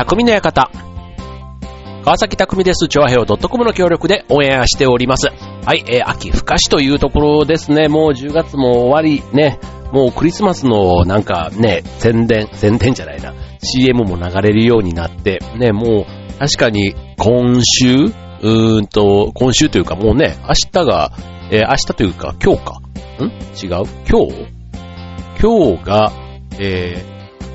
匠の館。川崎匠です。チョアヘオ .com の協力でオンエアしております。はい、えー、秋深しというところですね。もう10月も終わり、ね。もうクリスマスのなんかね、宣伝、宣伝じゃないな。CM も流れるようになって、ね、もう確かに今週うーんと、今週というかもうね、明日が、えー、明日というか今日か。ん？違う？今日？今日が、えー、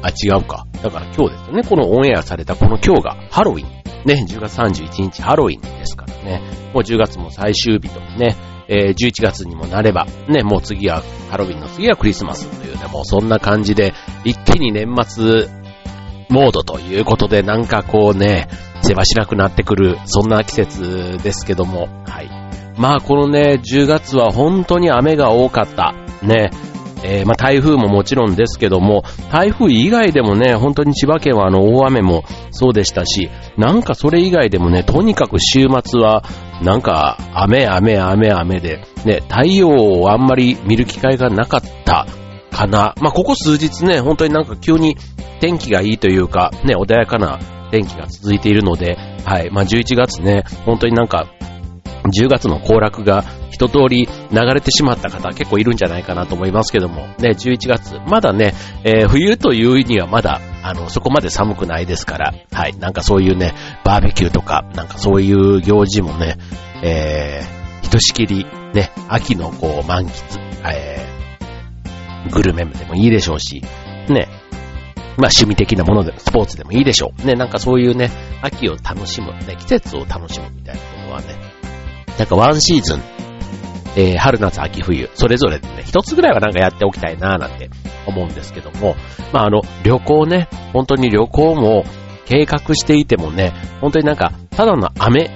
あ、違うか。だから今日ですよね。このオンエアされたこの今日がハロウィン。ね、10月31日ハロウィンですからね。もう10月も最終日とね、えー、11月にもなれば、ね、もう次は、ハロウィンの次はクリスマスというね、もうそんな感じで、一気に年末モードということで、なんかこうね、せわしなくなってくる、そんな季節ですけども、はい。まあこのね、10月は本当に雨が多かった。ね。えー、まあ台風ももちろんですけども、台風以外でもね、本当に千葉県はあの大雨もそうでしたし、なんかそれ以外でもね、とにかく週末は、なんか雨雨雨雨で、ね、太陽をあんまり見る機会がなかったかな。まあここ数日ね、本当になんか急に天気がいいというか、ね、穏やかな天気が続いているので、はい。まあ、11月ね、本当になんか、10月の行楽が一通り流れてしまった方結構いるんじゃないかなと思いますけども、ね、11月、まだね、えー、冬というにはまだ、あの、そこまで寒くないですから、はい、なんかそういうね、バーベキューとか、なんかそういう行事もね、えー、ひとしきり、ね、秋のこう満喫、えー、グルメでもいいでしょうし、ね、まあ趣味的なものでも、スポーツでもいいでしょう。ね、なんかそういうね、秋を楽しむ、ね、季節を楽しむみたいなことはね、なんかワンシーズン、えー、春夏秋冬、それぞれでね、一つぐらいはなんかやっておきたいなーなんて思うんですけども、まああの、旅行ね、本当に旅行も計画していてもね、本当になんか、ただの雨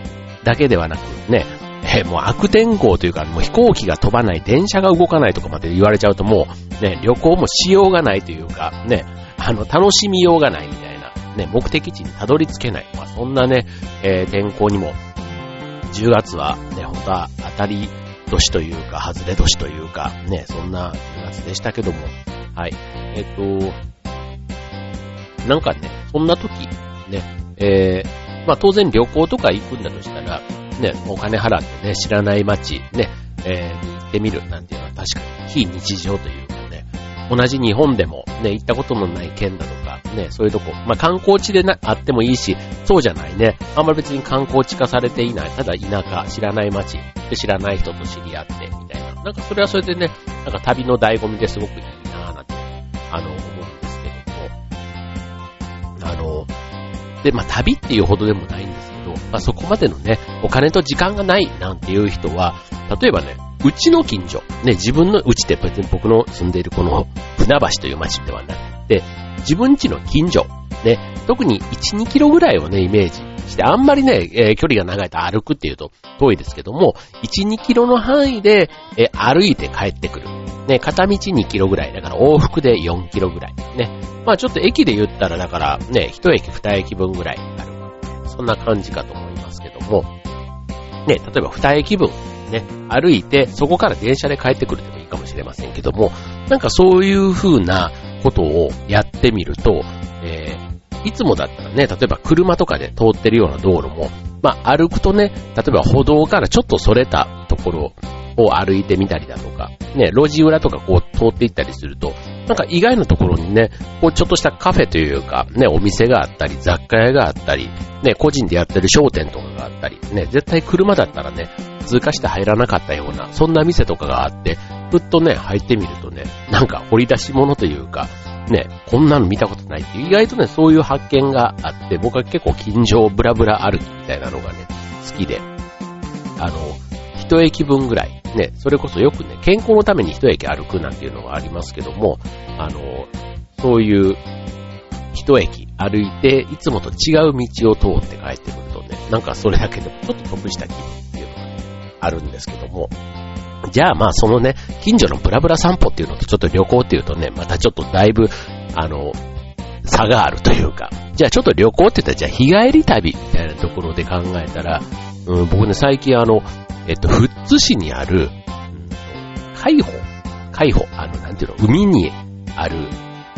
だけではなくね、えー、もう悪天候というか、もう飛行機が飛ばない、電車が動かないとかまで言われちゃうともう、ね、旅行もしようがないというか、ね、あの、楽しみようがないみたいな、ね、目的地にたどり着けない。まあ、そんなね、えー、天候にも、10月はね、本当は当たり年というか、外れ年というか、ね、そんな10月でしたけども、はい。えっ、と、なんかね、そんな時、ね、えー、まあ当然旅行とか行くんだとしたら、ね、お金払ってね、知らない街、ね、えー、行ってみるなんていうのは確かに非日常という同じ日本でもね、行ったことのない県だとか、ね、そういうとこ、まあ、観光地でなあってもいいし、そうじゃないね。あんまり別に観光地化されていない、ただ田舎、知らない街、で知らない人と知り合って、みたいな。なんかそれはそれでね、なんか旅の醍醐味ですごくいいなぁなんて、あの、思うんですけども。あの、で、まあ、旅っていうほどでもないんですけど、まあ、そこまでのね、お金と時間がないなんていう人は、例えばね、うちの近所、ね、自分のうちって別に僕の住んでいるこの船橋という町ではなくて、自分家の近所、ね、特に1、2キロぐらいをね、イメージして、あんまりね、えー、距離が長いと歩くっていうと遠いですけども、1、2キロの範囲で、えー、歩いて帰ってくる。ね、片道2キロぐらい、だから往復で4キロぐらい。ね。まあちょっと駅で言ったら、だからね、1駅2駅分ぐらいある。そんな感じかと思いますけども、ね、例えば2駅分ね、歩いて、そこから電車で帰ってくるでもいいかもしれませんけども、なんかそういう風なことをやってみると、えー、いつもだったらね、例えば車とかで通ってるような道路も、まあ歩くとね、例えば歩道からちょっとそれたところを歩いてみたりだとか、ね、路地裏とかこう通っていったりすると、なんか意外なところにね、こうちょっとしたカフェというか、ね、お店があったり、雑貨屋があったり、ね、個人でやってる商店とかがあったり、ね、絶対車だったらね、通過して入らなかったような、そんな店とかがあって、ふっとね、入ってみるとね、なんか掘り出し物というか、ね、こんなの見たことないっていう、意外とね、そういう発見があって、僕は結構近所ブラブラ歩きみたいなのがね、好きで、あの、一駅分ぐらい、ね、それこそよくね、健康のために一駅歩くなんていうのがありますけども、あの、そういう一駅歩いて、いつもと違う道を通って帰ってくるとね、なんかそれだけでもちょっと得した気分、あるんですけども、じゃあまあそのね、近所のブラブラ散歩っていうのとちょっと旅行っていうとね、またちょっとだいぶ、あの、差があるというか、じゃあちょっと旅行って言ったらじゃあ日帰り旅みたいなところで考えたら、うん、僕ね最近あの、えっと、富津市にある、うん、海保海保あの、なんていうの、海にある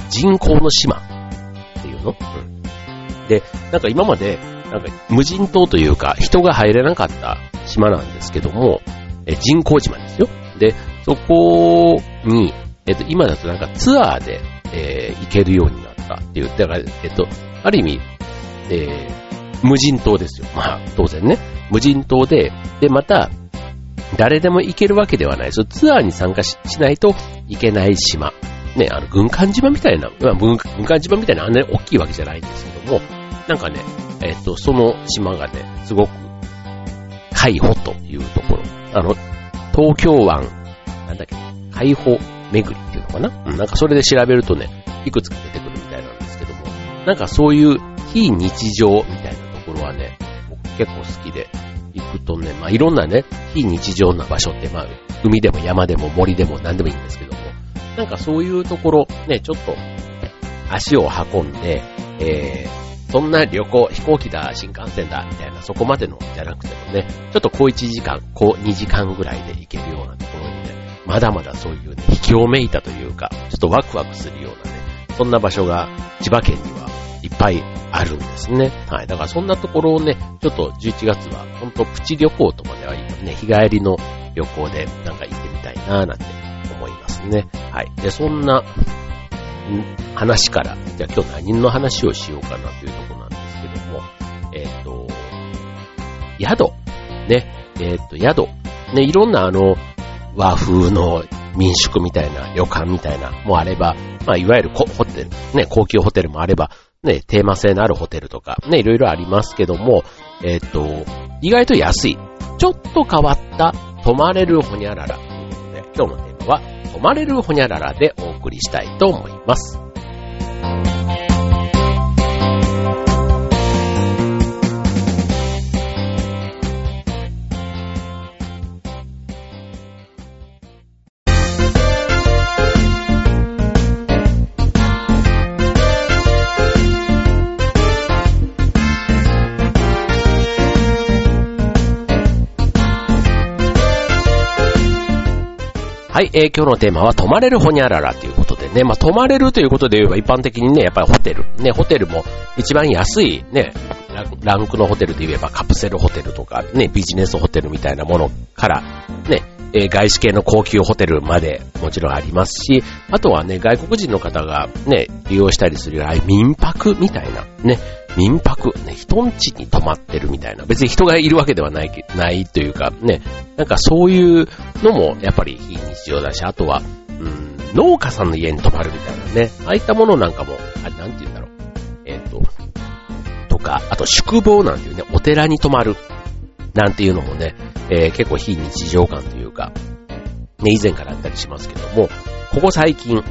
人工の島っていうの、うん、で、なんか今まで、なんか無人島というか、人が入れなかった島なんですけども、え人工島ですよ。で、そこに、えっと、今だとなんかツアーで、えー、行けるようになったっていう、だから、えっと、ある意味、えー、無人島ですよ。まあ、当然ね。無人島で、で、また、誰でも行けるわけではないです。ツアーに参加しないといけない島。ね、あの、軍艦島みたいな、まあ、軍艦島みたいなあんなに大きいわけじゃないんですけども、なんかね、えっと、その島がね、すごく、海保というところ。あの、東京湾、なんだっけ、海保巡りっていうのかな？うん、なんかそれで調べるとね、いくつか出てくるみたいなんですけども、なんかそういう非日常みたいなところはね、僕結構好きで、行くとね、まあいろんなね、非日常な場所って、まあ、海でも山でも森でも何でもいいんですけども、なんかそういうところ、ね、ちょっと、足を運んで、えー、そんな旅行、飛行機だ、新幹線だ、みたいな、そこまでのじゃなくてもね、ちょっとこう1時間、こう2時間ぐらいで行けるようなところにね、まだまだそういうね、引きをめいたというか、ちょっとワクワクするようなね、そんな場所が千葉県にはいっぱいあるんですね。はい。だからそんなところをね、ちょっと11月は、ほんとプチ旅行とまでは言うね、日帰りの旅行でなんか行ってみたいなーなんて思いますね。はい。で、そんな、話から、じゃあ今日何の話をしようかなというところなんですけども、えっ、ー、と、宿。ね。えっ、ー、と、宿。ね、いろんなあの、和風の民宿みたいな、旅館みたいなもあれば、まあ、いわゆるホテル、ね、高級ホテルもあれば、ね、テーマ性のあるホテルとか、ね、いろいろありますけども、えっ、ー、と、意外と安い。ちょっと変わった泊まれるホニャララということで、今日のテーマは、泊まれるホニャララでお送りしたいと思います。はい、えー、今日のテーマは泊まれるホニャララということでね、まあ、泊まれるということで言えば一般的にね、やっぱりホテル、ね、ホテルも一番安いね、ランクのホテルで言えばカプセルホテルとかね、ビジネスホテルみたいなものから、ね、え、外資系の高級ホテルまでもちろんありますし、あとはね、外国人の方がね、利用したりする、あ民泊みたいな、ね、民泊、ね、人んちに泊まってるみたいな、別に人がいるわけではない、ないというか、ね、なんかそういうのもやっぱり非日常だし、あとは、うん、農家さんの家に泊まるみたいなね、ああいったものなんかも、あれなんて言うんだろう、えっ、ー、と、とか、あと宿坊なんていうね、お寺に泊まる、なんていうのもね、えー、結構非日常感というか、ね、以前からあったりしますけども、ここ最近、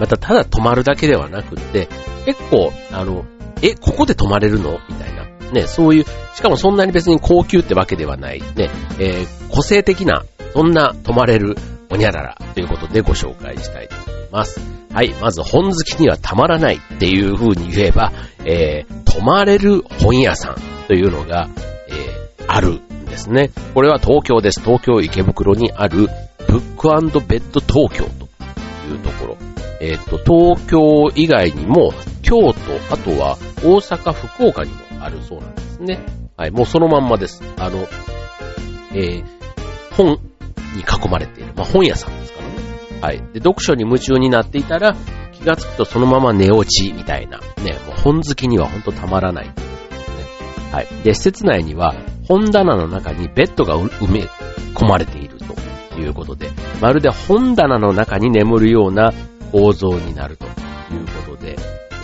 またただ泊まるだけではなくって、結構、あの、え、ここで泊まれるの？みたいな。ね、そういう、しかもそんなに別に高級ってわけではない、ね、えー、個性的な、そんな泊まれるおにゃららということでご紹介したいと思います。はい、まず本好きにはたまらないっていう風に言えば、えー、泊まれる本屋さんというのが、えー、あるんですね。これは東京です。東京池袋にあるブックベッド東京というところ。えっ、ー、と、東京以外にも、京都、あとは大阪、福岡にもあるそうなんですね。はい、もうそのまんまです。あの、えー、本に囲まれている。まあ、本屋さんですからね。はい。で、読書に夢中になっていたら、気がつくとそのまま寝落ちみたいな。ね、もう本好きにはほんとたまらないということですね。はい。で、施設内には本棚の中にベッドが埋め込まれているということで、まるで本棚の中に眠るような構造になると、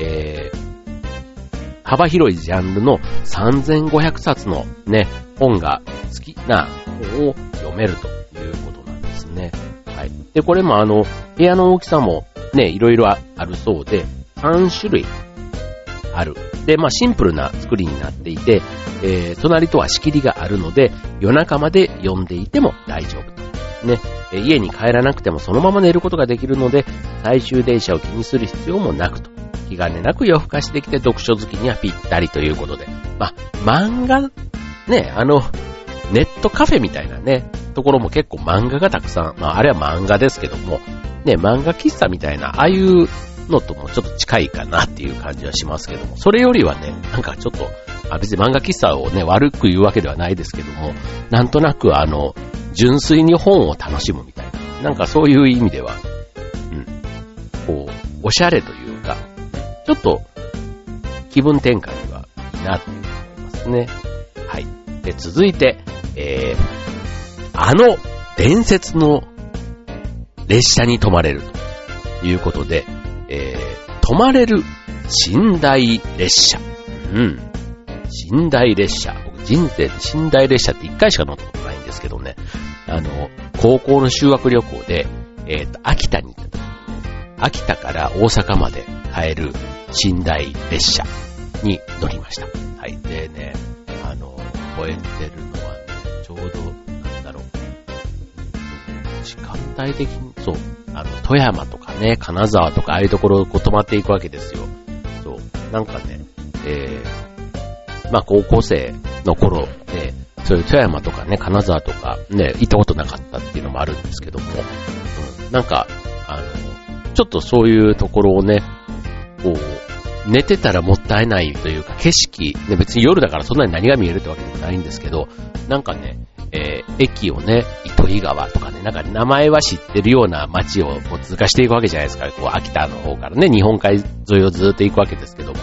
えー、幅広いジャンルの3500冊のね、本が好きな本を読めるということなんですね。はい。で、これもあの、部屋の大きさもね、いろいろあるそうで、3種類ある。で、まあシンプルな作りになっていて、えー、隣とは仕切りがあるので、夜中まで読んでいても大丈夫と。ね、家に帰らなくてもそのまま寝ることができるので、最終電車を気にする必要もなくと。気兼ねなく夜更かしできて読書好きにはぴったりということで。ま、漫画、ね、あの、ネットカフェみたいなね、ところも結構漫画がたくさん、まあ、あれは漫画ですけども、ね、漫画喫茶みたいな、ああいうのともちょっと近いかなっていう感じはしますけども、それよりはね、なんかちょっと、あ別に漫画喫茶をね、悪く言うわけではないですけども、なんとなくあの、純粋に本を楽しむみたいな、なんかそういう意味では、うん、こう、おしゃれというか、ちょっと気分転換にはいいなって思いますね。はい。で、続いて、えー、あの伝説の列車に泊まれるということで、えー、泊まれる寝台列車。うん。寝台列車。僕人生で寝台列車って一回しか乗ったことないんですけどね。あの、高校の修学旅行で、えっ、ー、と、秋田に行った時秋田から大阪まで帰る寝台列車に乗りました。はい。でね、あの、覚えてるのはね、ちょうど、なんだろう。時間帯的に、そう、あの、富山とかね、金沢とか、ああいうところをこう泊まっていくわけですよ。そう、なんかね、えー、まあ高校生の頃で、そういう富山とかね、金沢とかね、行ったことなかったっていうのもあるんですけども、うん、なんか、あの、ちょっとそういうところをね、こう、寝てたらもったいないというか、景色、ね、別に夜だからそんなに何が見えるってわけでもないんですけど、なんかね、えー、駅をね、糸魚川とかね、なんか名前は知ってるような街をこう通過していくわけじゃないですか。こう、秋田の方からね、日本海沿いをずっと行くわけですけども。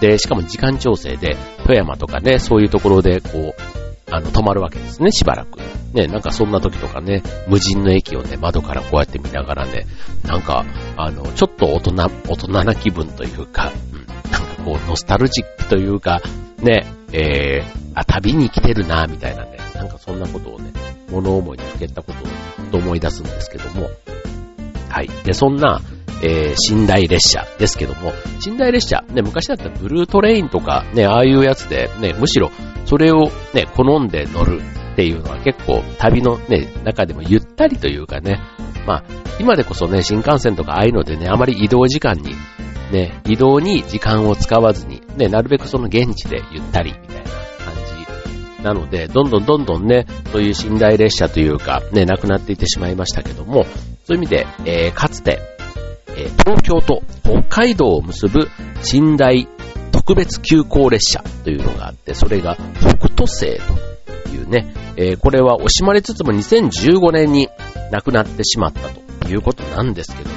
で、しかも時間調整で、富山とかね、そういうところで、こう、あの、止まるわけですね、しばらく。ね、なんかそんな時とかね、無人の駅をね、窓からこうやって見ながらね、なんか、あの、ちょっと大人、大人な気分というか、うん、なんかこう、ノスタルジックというか、ね、えー、あ、旅に来てるな、みたいなね、なんかそんなことをね、物思いにふけたことをと思い出すんですけども、はい。で、そんな、えー、寝台列車ですけども、寝台列車、ね、昔だったらブルートレインとか、ね、ああいうやつで、ね、むしろ、それをね、好んで乗るっていうのは結構旅のね、中でもゆったりというかね、まあ、今でこそね、新幹線とかああいうのでね、あまり移動時間に、ね、移動に時間を使わずに、ね、なるべくその現地でゆったりみたいな感じなので、どんどんどんどんね、そういう寝台列車というか、ね、なくなっていってしまいましたけども、そういう意味で、えー、かつて、え東京と北海道を結ぶ寝台特別急行列車というのがあって、それが北斗星というね、え、これは惜しまれつつも2015年に亡くなってしまったということなんですけども、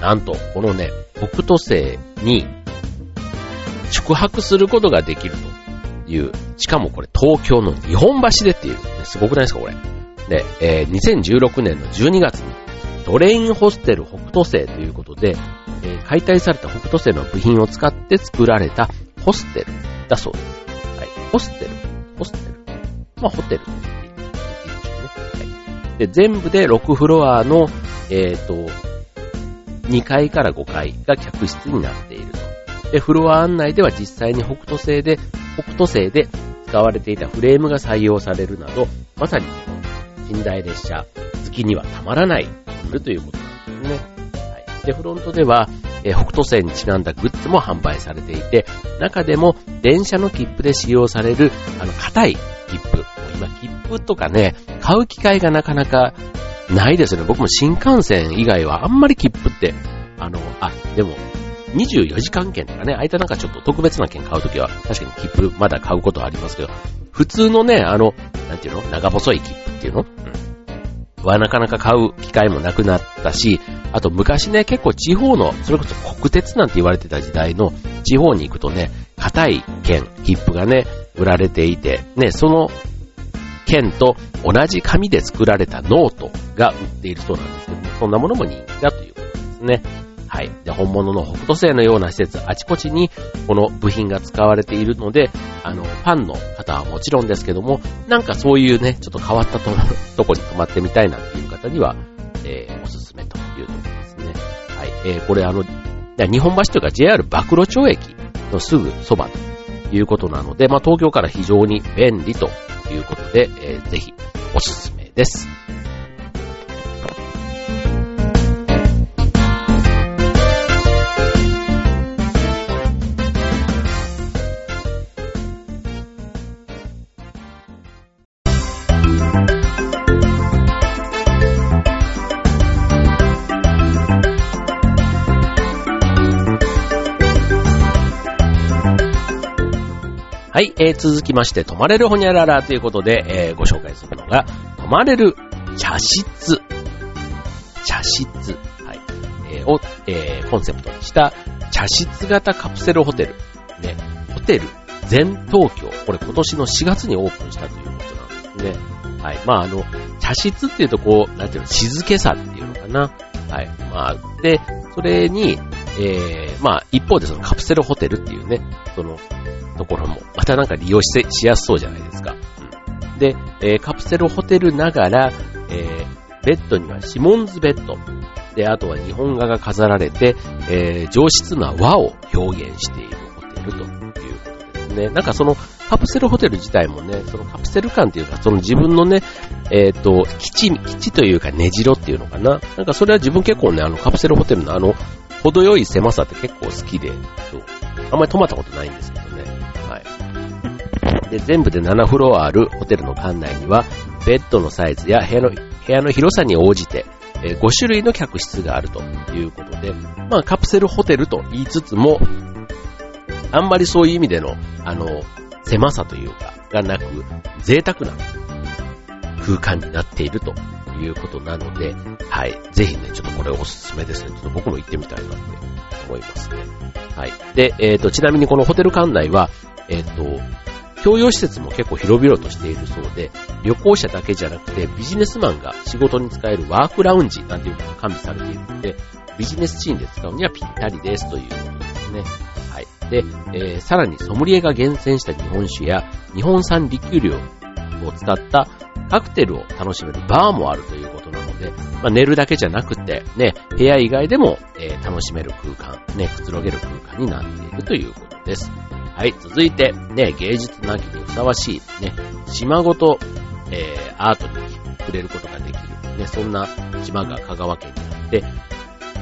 なんと、このね、北斗星に宿泊することができるという、しかもこれ東京の日本橋でっていう、すごくないですか、これ。で、えー、2016年の12月にドレインホステル北斗星ということで、えー、解体された北斗星の部品を使って作られたホステルだそうです。はい。ホステル。ホステル。まあ、ホテルって言っていいでしょうね。はい。で、全部で6フロアの、えっ、ー、と、2階から5階が客室になっていると。で、フロア案内では実際に北斗星で、北斗星で使われていたフレームが採用されるなど、まさに近代列車好きにはたまらないるということなんですね。はい。で、フロントでは、え、北斗星にちなんだグッズも販売されていて、中でも電車の切符で使用される、あの、硬い切符。今、切符とかね、買う機会がなかなかないですね。僕も新幹線以外はあんまり切符って、あの、あ、でも、24時間券とかね、相手なんかちょっと特別な券買うときは、確かに切符まだ買うことはありますけど、普通のね、あの、なんていうの？長細い切符っていうの？うん。はなかなか買う機会もなくなったし、あと昔ね、結構地方の、それこそ国鉄なんて言われてた時代の地方に行くとね、硬い剣、切符がね、売られていて、ね、その剣と同じ紙で作られたノートが売っているそうなんですけども、そんなものも人気だということですね。はい。で、本物の北斗星のような施設、あちこちにこの部品が使われているので、あの、ファンの方はもちろんですけども、なんかそういうね、ちょっと変わったととこに泊まってみたいなっていう方には、えー、おすすめというところですね。はい。えー、これあの、日本橋というか JR 暴露町駅のすぐそばということなので、まあ東京から非常に便利ということで、えー、ぜひおすすめです。はい、えー、続きまして、泊まれるほにゃららということで、えー、ご紹介するのが、泊まれる茶室。茶室。はい。えー、を、えー、コンセプトにした茶室型カプセルホテル。ね、ホテル全東京。これ今年の4月にオープンしたということなんですね。はい。まあ、あの、茶室っていうとこう、なんていうの、静けさっていうのかな。はい。まあ、で、それに、えー、まあ、一方でそのカプセルホテルっていうね、その、ところも、またなんか利用ししやすそうじゃないですか。で、えー、カプセルホテルながら、えー、ベッドにはシモンズベッド。で、あとは日本画が飾られて、えー、上質な和を表現しているホテルということですね。なんかそのカプセルホテル自体もね、そのカプセル感っていうか、その自分のね、えっ、ー、と、基地、基地というか根城っていうのかな。なんかそれは自分結構ね、あのカプセルホテルのあの、程よい狭さって結構好きで、そうあんまり泊まったことないんですけど。で、全部で7フロアあるホテルの館内には、ベッドのサイズや部屋の、部屋の広さに応じて、え5種類の客室があるということで、まあカプセルホテルと言いつつも、あんまりそういう意味での、あの、狭さというか、がなく、贅沢な空間になっているということなので、はい。ぜひね、ちょっとこれおすすめですね。ちょっと僕も行ってみたいなって思いますね。はい。で、えっ、ー、と、ちなみにこのホテル館内は、えっ、ー、と、共用施設も結構広々としているそうで、旅行者だけじゃなくてビジネスマンが仕事に使えるワークラウンジなんていうのが完備されているので、ビジネスシーンで使うにはぴったりですということですね。はい。で、えー、さらにソムリエが厳選した日本酒や日本産リキュールを使ったカクテルを楽しめるバーもあるということなので、まあ、寝るだけじゃなくて、ね、部屋以外でも、えー、楽しめる空間、ね、くつろげる空間になっているということです。はい、続いて、ね、芸術の秋にふさわしい、ね、島ごと、えー、アートに触れることができる、ね、そんな島が香川県にあって、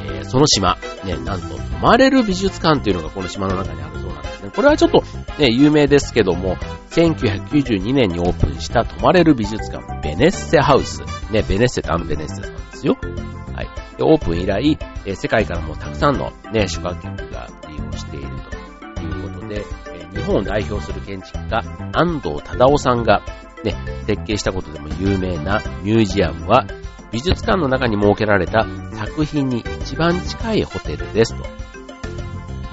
えー、その島、ね、なんと泊まれる美術館というのがこの島の中にあるそうなんですね。これはちょっとね、有名ですけども、1992年にオープンした泊まれる美術館、ベネッセハウス。ね、ベネッセってあのベネッセさんですよ。はい。で、オープン以来、えー、世界からもたくさんのね、宿泊客が利用しているということで、本を代表する建築家、安藤忠夫さんがね、設計したことでも有名なミュージアムは、美術館の中に設けられた作品に一番近いホテルですと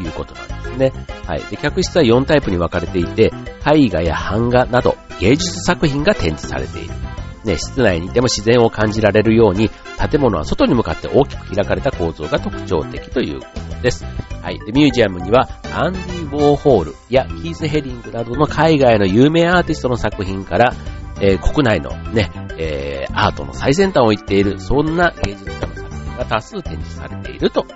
いうことなんですね。はい。で、客室は4タイプに分かれていて、絵画や版画など芸術作品が展示されている。ね、室内にいても自然を感じられるように、建物は外に向かって大きく開かれた構造が特徴的ということです。はい。で、ミュージアムには、アンディ・ウォーホールやキース・ヘリングなどの海外の有名アーティストの作品から、えー、国内のね、えー、アートの最先端を言っている、そんな芸術家の作品が多数展示されているという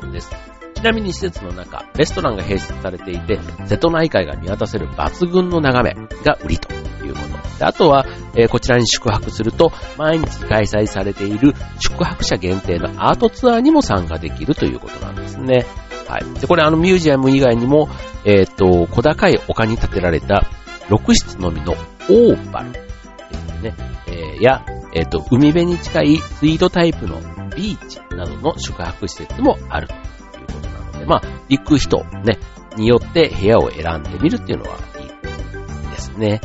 ことです。ちなみに施設の中、レストランが併設されていて、瀬戸内海が見渡せる抜群の眺めが売りということ。あとは、えー、こちらに宿泊すると、毎日開催されている宿泊者限定のアートツアーにも参加できるということなんですね。はい。で、これあのミュージアム以外にも、えっ、と、小高い丘に建てられた6室のみのオーバルですね、えー、や、えっ、と、海辺に近いスイートタイプのビーチなどの宿泊施設もあるということなので、まあ、行く人、ね、によって部屋を選んでみるっていうのはいいですね。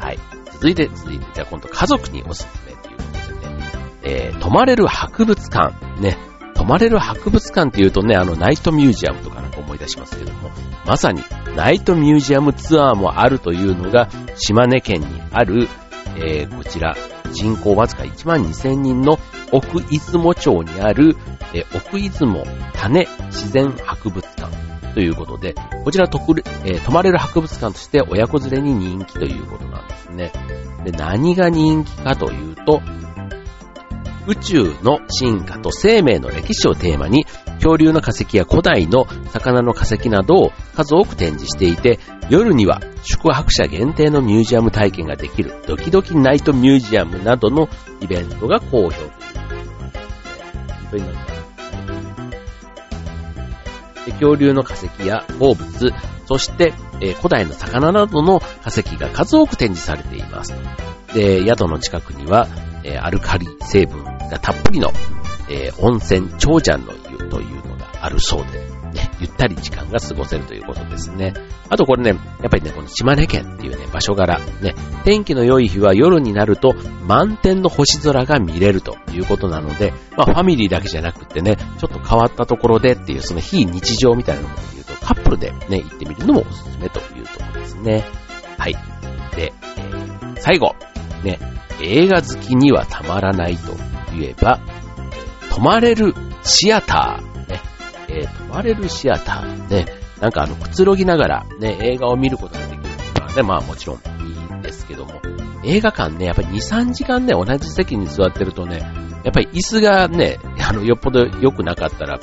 はい。続いて、続いて、じゃあ今度家族におすすめということでね、えー、泊まれる博物館、ね、泊まれる博物館っていうとね、あの、ナイトミュージアムとかなんか思い出しますけども、まさに、ナイトミュージアムツアーもあるというのが、島根県にある、えー、こちら、人口わずか1万2000人の奥出雲町にある、えー、奥出雲種自然博物館。ということで、こちら特、えー、泊まれる博物館として親子連れに人気ということなんですね。で、何が人気かというと、宇宙の進化と生命の歴史をテーマに、恐竜の化石や古代の魚の化石などを数多く展示していて、夜には宿泊者限定のミュージアム体験ができるドキドキナイトミュージアムなどのイベントが好評ということなんですね。恐竜の化石や鉱物、そして、えー、古代の魚などの化石が数多く展示されています。で、宿の近くには、えー、アルカリ成分がたっぷりの、えー、温泉長者の湯というのがあるそうで、す、ゆったり時間が過ごせるということですね。あとこれね、やっぱりね、この島根県っていうね、場所柄、ね、天気の良い日は夜になると満天の星空が見れるということなので、まあファミリーだけじゃなくてね、ちょっと変わったところでっていうその非日常みたいなもので言うと、カップルでね、行ってみるのもおすすめというところですね。はい。で、最後、ね、映画好きにはたまらないと言えば、泊まれるシアター、えー、泊まれるシアター、ね、なんかあの、くつろぎながらね、映画を見ることができるのはね、まあもちろんいいんですけども、映画館ね、やっぱり2、3時間ね、同じ席に座ってるとね、やっぱり椅子がね、あの、よっぽど良くなかったら、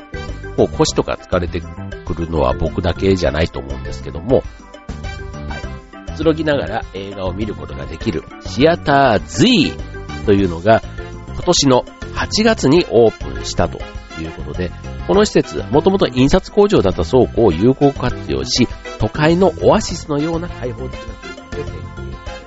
こう腰とか疲れてくるのは僕だけじゃないと思うんですけども、くつろぎながら映画を見ることができるシアター Z というのが今年の8月にオープンしたということで、この施設、もともと印刷工場だった倉庫を有効活用し、都会のオアシスのような開放的な空間で設計さ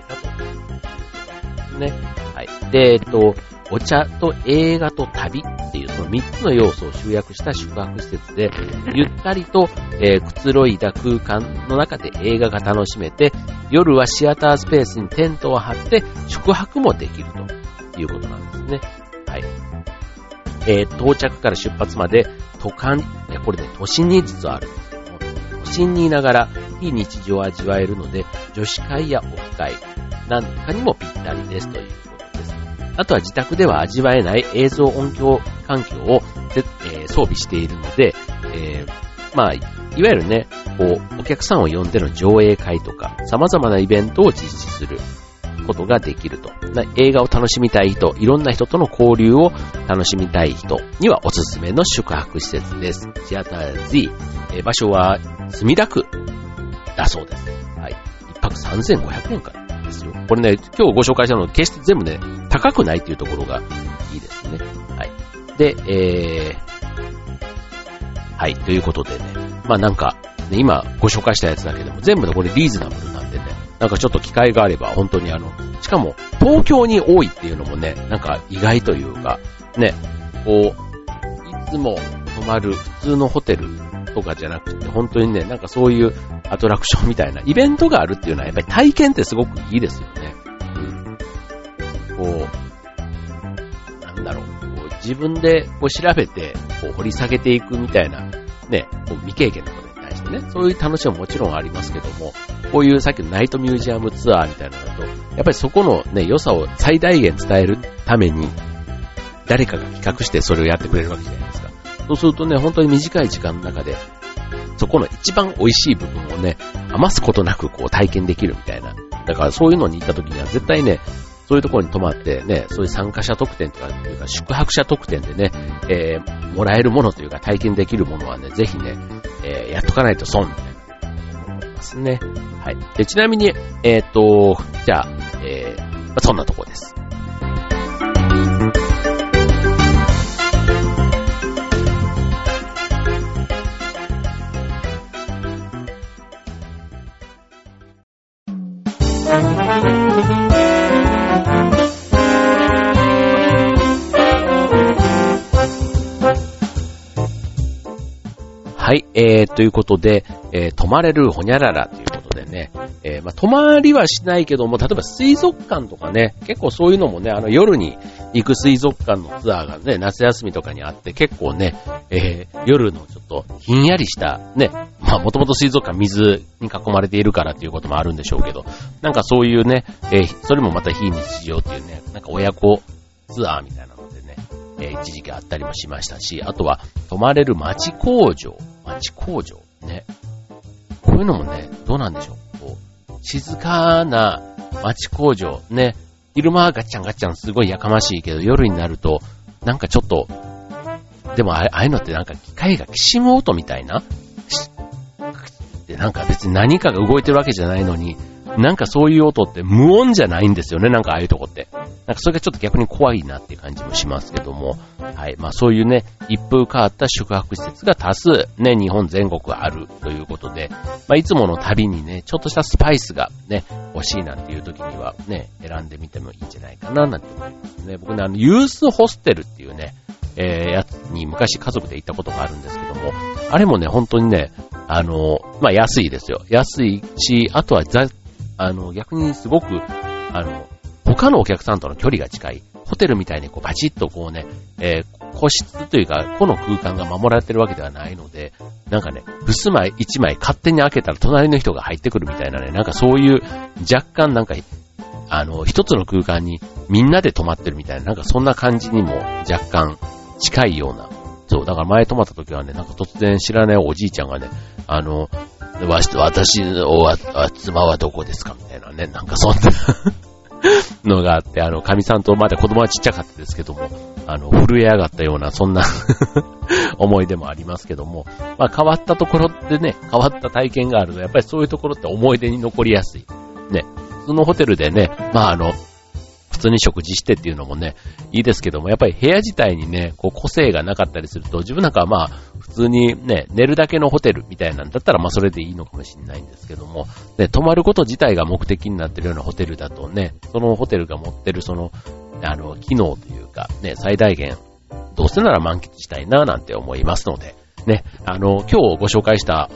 れたとね。はい。で、えっと、お茶と映画と旅っていうその3つの要素を集約した宿泊施設で、ゆったりと、えー、くつろいだ空間の中で映画が楽しめて、夜はシアタースペースにテントを張って宿泊もできるということなんですね。はい。えー、到着から出発まで都間、これね、都心に実はある。んです、都心にいながら非日常を味わえるので、女子会やオフ会なんかにもぴったりですということです。あとは自宅では味わえない映像音響環境を、えー、装備しているので、えー、まあ、いわゆるね、こう、お客さんを呼んでの上映会とか、様々なイベントを実施する。ことができると。映画を楽しみたい人、いろんな人との交流を楽しみたい人にはおすすめの宿泊施設です。シアター Z。えー、場所は墨田区だそうです。はい。一泊3500円からですよ。これね、今日ご紹介したの決して全部ね、高くないっていうところがいいですね。はい。で、えー、はい、ということでね、まあなんか、ね、今ご紹介したやつだけでも全部でこれリーズナブルなんでね、なんかちょっと機会があれば本当にあの、しかも東京に多いっていうのもね、なんか意外というか、ね、こう、いつも泊まる普通のホテルとかじゃなくて、本当にね、なんかそういうアトラクションみたいなイベントがあるっていうのはやっぱり体験ってすごくいいですよね。うん。こう、なんだろう、こう自分でこう調べて、こう掘り下げていくみたいな、ね、こう未経験のこね、そういう楽しみももちろんありますけども、こういうさっきのナイトミュージアムツアーみたいなのだと、やっぱりそこのね、良さを最大限伝えるために、誰かが企画してそれをやってくれるわけじゃないですか。そうするとね、本当に短い時間の中で、そこの一番美味しい部分をね、余すことなくこう体験できるみたいな。だからそういうのに行った時には絶対ね、そういうところに泊まってね、そういう参加者特典とかっていうか宿泊者特典でね、えー、もらえるものというか体験できるものはね、ぜひね、えー、やっとかないと損みたいな思いますね。はい。で、ちなみに、えっ、ー、と、じゃあ、えー、まあ、そんなとこです。はい、えー、ということで、えー、泊まれるほにゃららということでね、えー、まあ、泊まりはしないけども、例えば水族館とかね、結構そういうのもね、あの夜に行く水族館のツアーがね、夏休みとかにあって、結構ね、えー、夜のちょっとひんやりした、ね、まあもともと水族館水に囲まれているからっていうこともあるんでしょうけど、なんかそういうね、えー、それもまた非日常っていうね、なんか親子ツアーみたいなのでね、えー、一時期あったりもしましたし、あとは泊まれる町工場。町工場ね。こういうのもね、どうなんでしょう。こう、静かな町工場ね。昼間はガッチャンガッチャンすごいやかましいけど、夜になると、なんかちょっと、でもああいうのってなんか機械がきしむ音みたいな？で、なんか別に何かが動いてるわけじゃないのに、なんかそういう音って無音じゃないんですよね、なんかああいうとこって。なんかそれがちょっと逆に怖いなって感じもしますけども、はい。まあそういうね、一風変わった宿泊施設が多数ね、日本全国あるということで、まあいつもの旅にね、ちょっとしたスパイスがね、欲しいなんていう時にはね、選んでみてもいいんじゃないかななんて思いますね。僕ね、あの、ユースホステルっていうね、えー、やつに昔家族で行ったことがあるんですけども、あれもね、本当にね、あの、まあ、安いですよ。安いし、あとはざ、あの、逆にすごく、あの、他のお客さんとの距離が近い。ホテルみたいにこうバチッとこうね、えー、個室というか、個の空間が守られてるわけではないので、なんかね、襖枚一枚勝手に開けたら隣の人が入ってくるみたいなね、なんかそういう若干なんか、あの、一つの空間にみんなで泊まってるみたいな、なんかそんな感じにも若干近いような。そう、だから前泊まった時はね、なんか突然知らないおじいちゃんがね、あの、わし、私の妻はどこですか？みたいなね、なんかそんな のがあって、あの、神さんとまだ子供はちっちゃかったですけども、あの、震え上がったような、そんな 思い出もありますけども、まあ変わったところってね、変わった体験があると、やっぱりそういうところって思い出に残りやすい。ね、普通のホテルでね、まああの、普通に食事してっていうのもね、いいですけども、やっぱり部屋自体にね、こう個性がなかったりすると、自分なんかはまあ、普通にね、寝るだけのホテルみたいなんだったら、まあそれでいいのかもしれないんですけども、ね、泊まること自体が目的になってるようなホテルだとね、そのホテルが持ってるその、あの、機能というか、ね、最大限、どうせなら満喫したいななんて思いますので、ね、あの、今日ご紹介した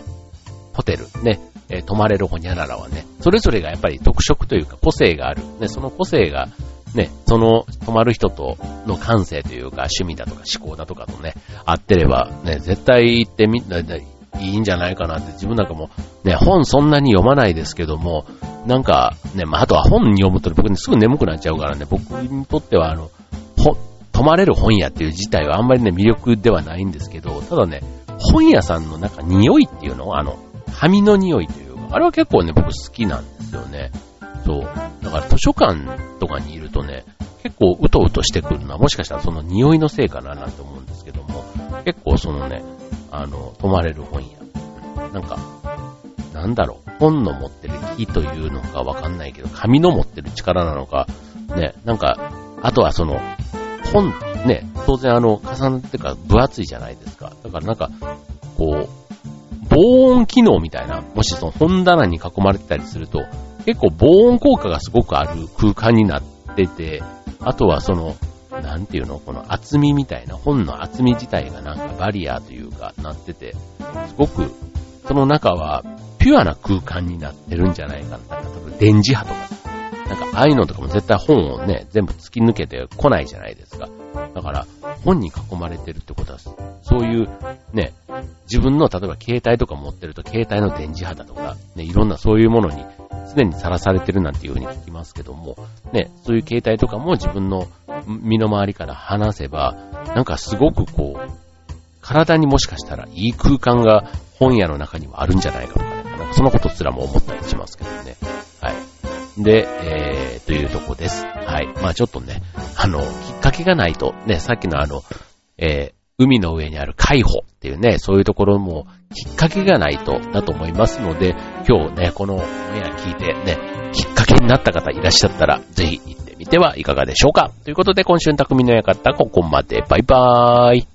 ホテル、ね、えー、泊まれるホニャララはね、それぞれがやっぱり特色というか個性がある。ね、その個性が、ね、その泊まる人との感性というか趣味だとか思考だとかとね、合ってれば、ね、絶対行ってみ、いいんじゃないかなって自分なんかも、ね、本そんなに読まないですけども、なんか、ね、まあ、あとは本読むと僕にすぐ眠くなっちゃうからね、僕にとってはあの、ほ、泊まれる本屋っていう自体はあんまりね、魅力ではないんですけど、ただね、本屋さんの中匂いっていうの、あの、紙の匂いというか、あれは結構ね、僕好きなんですよね。そう。だから図書館とかにいるとね、結構うとうとしてくるのは、もしかしたらその匂いのせいかななんて思うんですけども、結構そのね、あの、泊まれる本屋。なんか、なんだろう、本の持ってる木というのかわかんないけど、紙の持ってる力なのか、ね、なんか、あとはその、本、ね、当然あの、重なってか分厚いじゃないですか。だからなんか、こう、防音機能みたいな、もしその本棚に囲まれてたりすると、結構防音効果がすごくある空間になってて、あとはその、なんていうのこの厚みみたいな、本の厚み自体がなんかバリアというかなってて、すごく、その中はピュアな空間になってるんじゃないかな。例えば電磁波とか、なんかああいうのとかも絶対本をね、全部突き抜けてこないじゃないですか。だから、本に囲まれてるってことは、そういうね、自分の例えば携帯とか持ってると携帯の電磁波だとか、ね、いろんなそういうものに常にさらされてるなんていうふうに聞きますけども、ね、そういう携帯とかも自分の身の回りから離せば、なんかすごくこう、体にもしかしたらいい空間が本屋の中にはあるんじゃないかとかね、なんかそのことすらも思ったりしますけどね。はい。で、えー、というとこです。はい。まあちょっとね、あの、きっかけがないと、ね、さっきのあの、えー、海の上にある海保っていうね、そういうところもきっかけがないとだと思いますので、今日ね、このオンエア聞いてね、きっかけになった方いらっしゃったら、ぜひ行ってみてはいかがでしょうか。ということで、今週の匠の館、ここまで。バイバーイ。